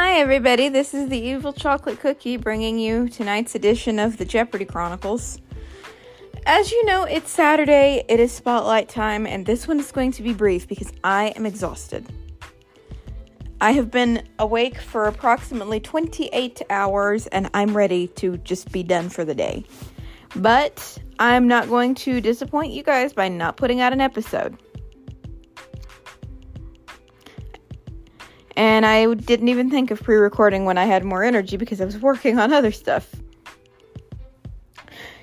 Hi, everybody. This is the Evil Chocolate Cookie bringing you tonight's edition of the Jeopardy Chronicles. As you know, it's Saturday, it is spotlight time, and this one is going to be brief because I am exhausted. I have been awake for approximately 28 hours and I'm ready to just be done for the day. But I'm not going to disappoint you guys by not putting out an episode. And I didn't even think of pre recording when I had more energy because I was working on other stuff.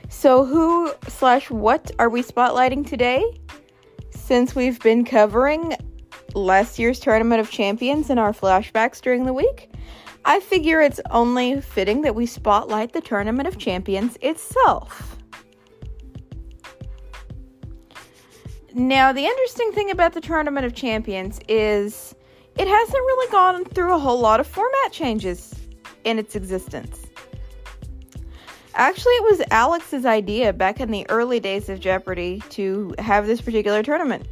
So, who slash what are we spotlighting today? Since we've been covering last year's Tournament of Champions in our flashbacks during the week, I figure it's only fitting that we spotlight the Tournament of Champions itself. Now, the interesting thing about the Tournament of Champions is it hasn't really gone through a whole lot of format changes in its existence. Actually, it was Alex's idea back in the early days of Jeopardy to have this particular tournament.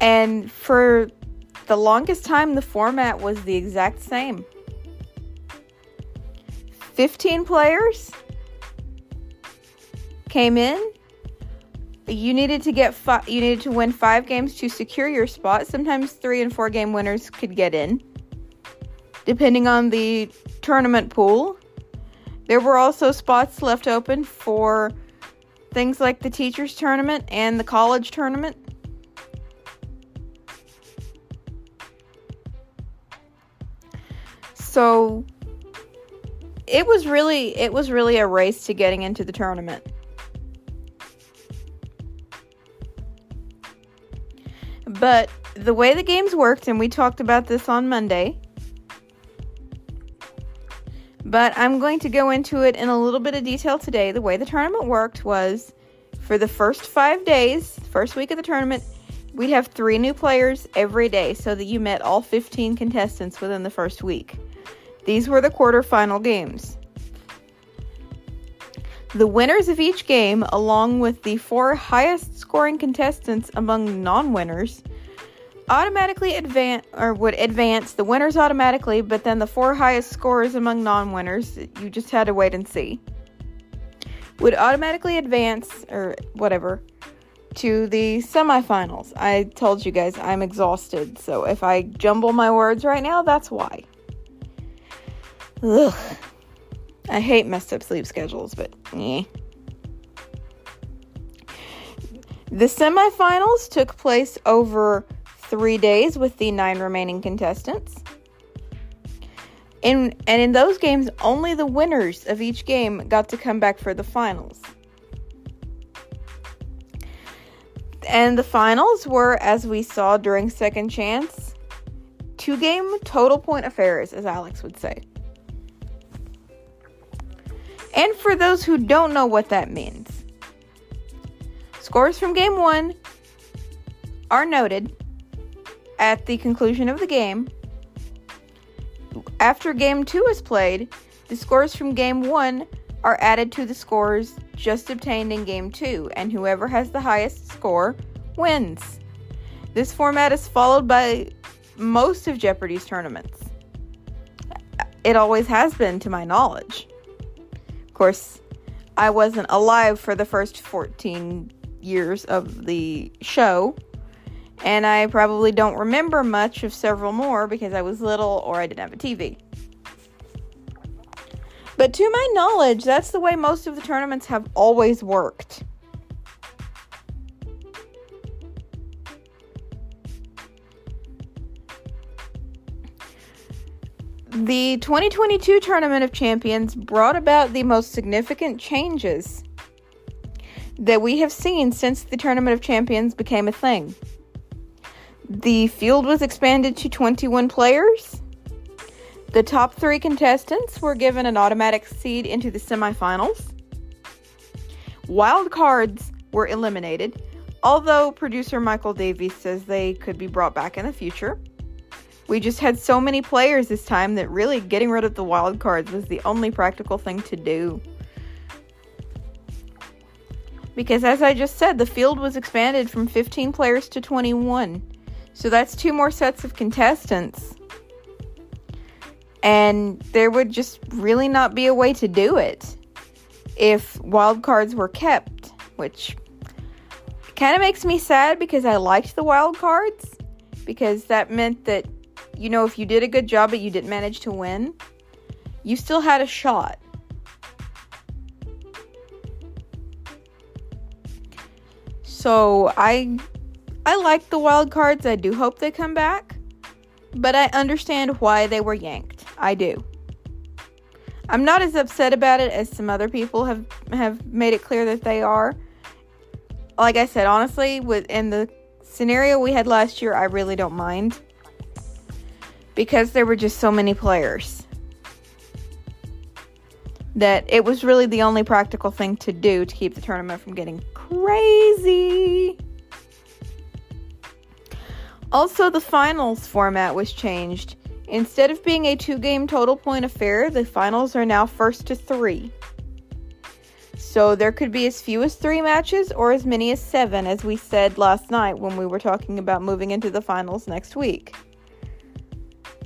And for the longest time, the format was the exact same 15 players came in you needed to get fi- you needed to win five games to secure your spot. Sometimes three and four game winners could get in, depending on the tournament pool. There were also spots left open for things like the teachers tournament and the college tournament. So it was really it was really a race to getting into the tournament. But the way the games worked, and we talked about this on Monday, but I'm going to go into it in a little bit of detail today. The way the tournament worked was for the first five days, first week of the tournament, we'd have three new players every day so that you met all 15 contestants within the first week. These were the quarterfinal games. The winners of each game, along with the four highest scoring contestants among non winners, automatically advance or would advance the winners automatically, but then the four highest scores among non winners, you just had to wait and see, would automatically advance or whatever to the semifinals. I told you guys I'm exhausted, so if I jumble my words right now, that's why. Ugh. I hate messed up sleep schedules, but eh. The semifinals took place over three days with the nine remaining contestants. In, and in those games, only the winners of each game got to come back for the finals. And the finals were, as we saw during Second Chance, two game total point affairs, as Alex would say. And for those who don't know what that means, scores from game one are noted at the conclusion of the game. After game two is played, the scores from game one are added to the scores just obtained in game two, and whoever has the highest score wins. This format is followed by most of Jeopardy's tournaments. It always has been, to my knowledge. Of course, I wasn't alive for the first 14 years of the show, and I probably don't remember much of several more because I was little or I didn't have a TV. But to my knowledge, that's the way most of the tournaments have always worked. The 2022 Tournament of Champions brought about the most significant changes that we have seen since the Tournament of Champions became a thing. The field was expanded to 21 players. The top three contestants were given an automatic seed into the semifinals. Wild cards were eliminated, although producer Michael Davies says they could be brought back in the future. We just had so many players this time that really getting rid of the wild cards was the only practical thing to do. Because, as I just said, the field was expanded from 15 players to 21. So that's two more sets of contestants. And there would just really not be a way to do it if wild cards were kept, which kind of makes me sad because I liked the wild cards because that meant that you know if you did a good job but you didn't manage to win, you still had a shot. So I I like the wild cards. I do hope they come back, but I understand why they were yanked. I do. I'm not as upset about it as some other people have have made it clear that they are. Like I said, honestly, with in the scenario we had last year, I really don't mind because there were just so many players that it was really the only practical thing to do to keep the tournament from getting crazy. Also, the finals format was changed. Instead of being a two game total point affair, the finals are now first to three. So there could be as few as three matches or as many as seven, as we said last night when we were talking about moving into the finals next week.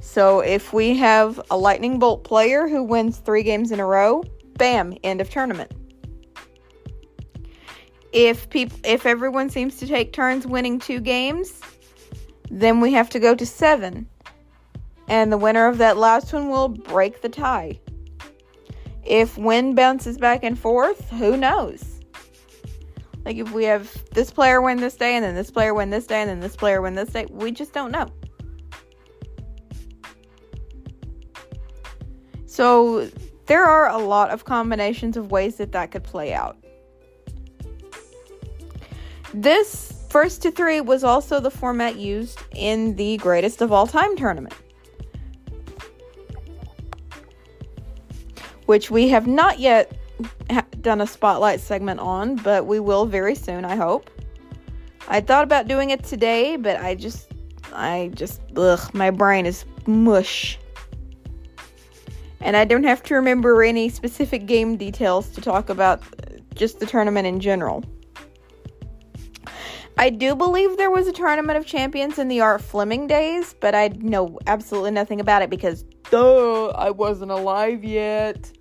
So if we have a lightning bolt player who wins three games in a row, bam, end of tournament. If people if everyone seems to take turns winning two games, then we have to go to 7. And the winner of that last one will break the tie. If wind bounces back and forth, who knows? Like if we have this player win this day and then this player win this day and then this player win this day, we just don't know. So there are a lot of combinations of ways that that could play out. This first to three was also the format used in the greatest of all time tournament, which we have not yet done a spotlight segment on, but we will very soon, I hope. I thought about doing it today, but I just, I just, ugh, my brain is mush and I don't have to remember any specific game details to talk about uh, just the tournament in general. I do believe there was a tournament of champions in the Art Fleming days, but I know absolutely nothing about it because, duh, I wasn't alive yet.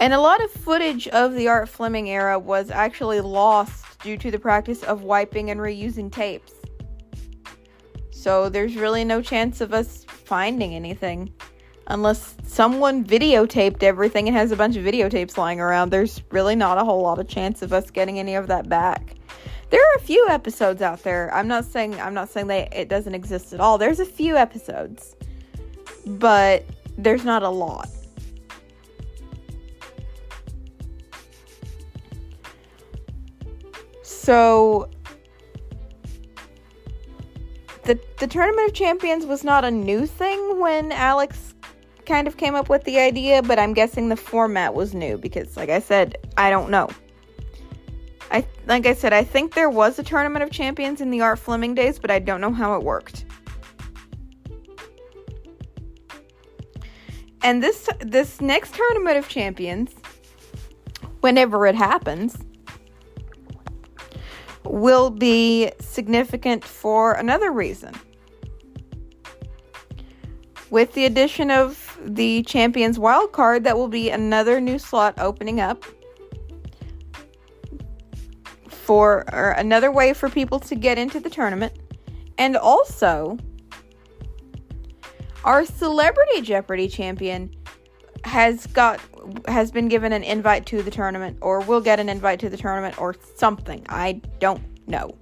And a lot of footage of the Art Fleming era was actually lost due to the practice of wiping and reusing tapes. So there's really no chance of us finding anything. Unless someone videotaped everything and has a bunch of videotapes lying around, there's really not a whole lot of chance of us getting any of that back. There are a few episodes out there. I'm not saying I'm not saying that it doesn't exist at all. There's a few episodes. But there's not a lot. So the the tournament of champions was not a new thing when Alex kind of came up with the idea, but I'm guessing the format was new because like I said, I don't know. I like I said, I think there was a tournament of champions in the Art Fleming days, but I don't know how it worked. And this this next tournament of champions, whenever it happens, will be significant for another reason. With the addition of the Champions Wild Card, that will be another new slot opening up for another way for people to get into the tournament. And also, our Celebrity Jeopardy champion has got has been given an invite to the tournament or will get an invite to the tournament or something. I don't know.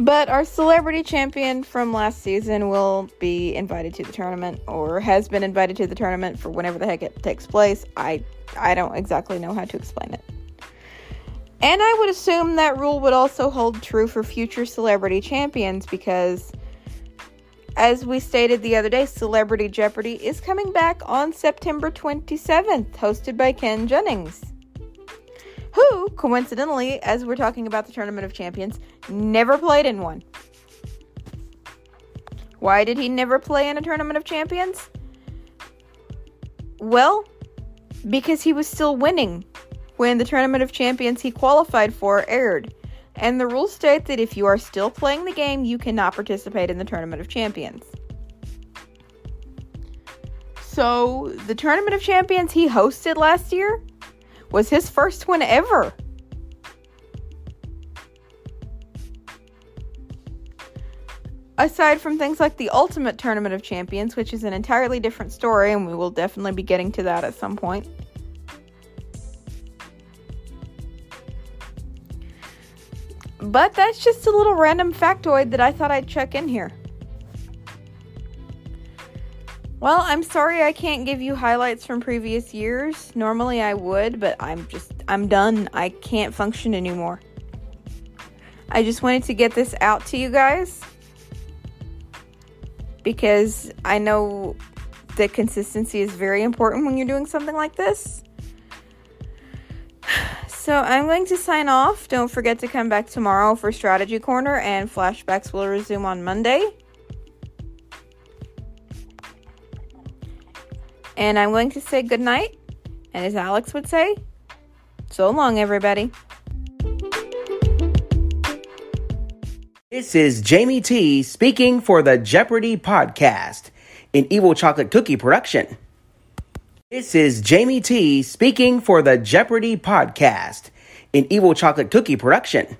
But our celebrity champion from last season will be invited to the tournament or has been invited to the tournament for whenever the heck it takes place. I I don't exactly know how to explain it. And I would assume that rule would also hold true for future celebrity champions because, as we stated the other day, Celebrity Jeopardy is coming back on September 27th, hosted by Ken Jennings. Who, coincidentally, as we're talking about the Tournament of Champions, never played in one. Why did he never play in a Tournament of Champions? Well, because he was still winning when the Tournament of Champions he qualified for aired. And the rules state that if you are still playing the game, you cannot participate in the Tournament of Champions. So, the Tournament of Champions he hosted last year was his first one ever. Aside from things like the Ultimate Tournament of Champions, which is an entirely different story, and we will definitely be getting to that at some point. But that's just a little random factoid that I thought I'd check in here. Well, I'm sorry I can't give you highlights from previous years. Normally I would, but I'm just, I'm done. I can't function anymore. I just wanted to get this out to you guys because I know that consistency is very important when you're doing something like this. So I'm going to sign off. Don't forget to come back tomorrow for Strategy Corner, and flashbacks will resume on Monday. And I'm going to say good night. And as Alex would say, so long, everybody. This is Jamie T speaking for the Jeopardy podcast, an Evil Chocolate Cookie production. This is Jamie T speaking for the Jeopardy podcast, an Evil Chocolate Cookie production.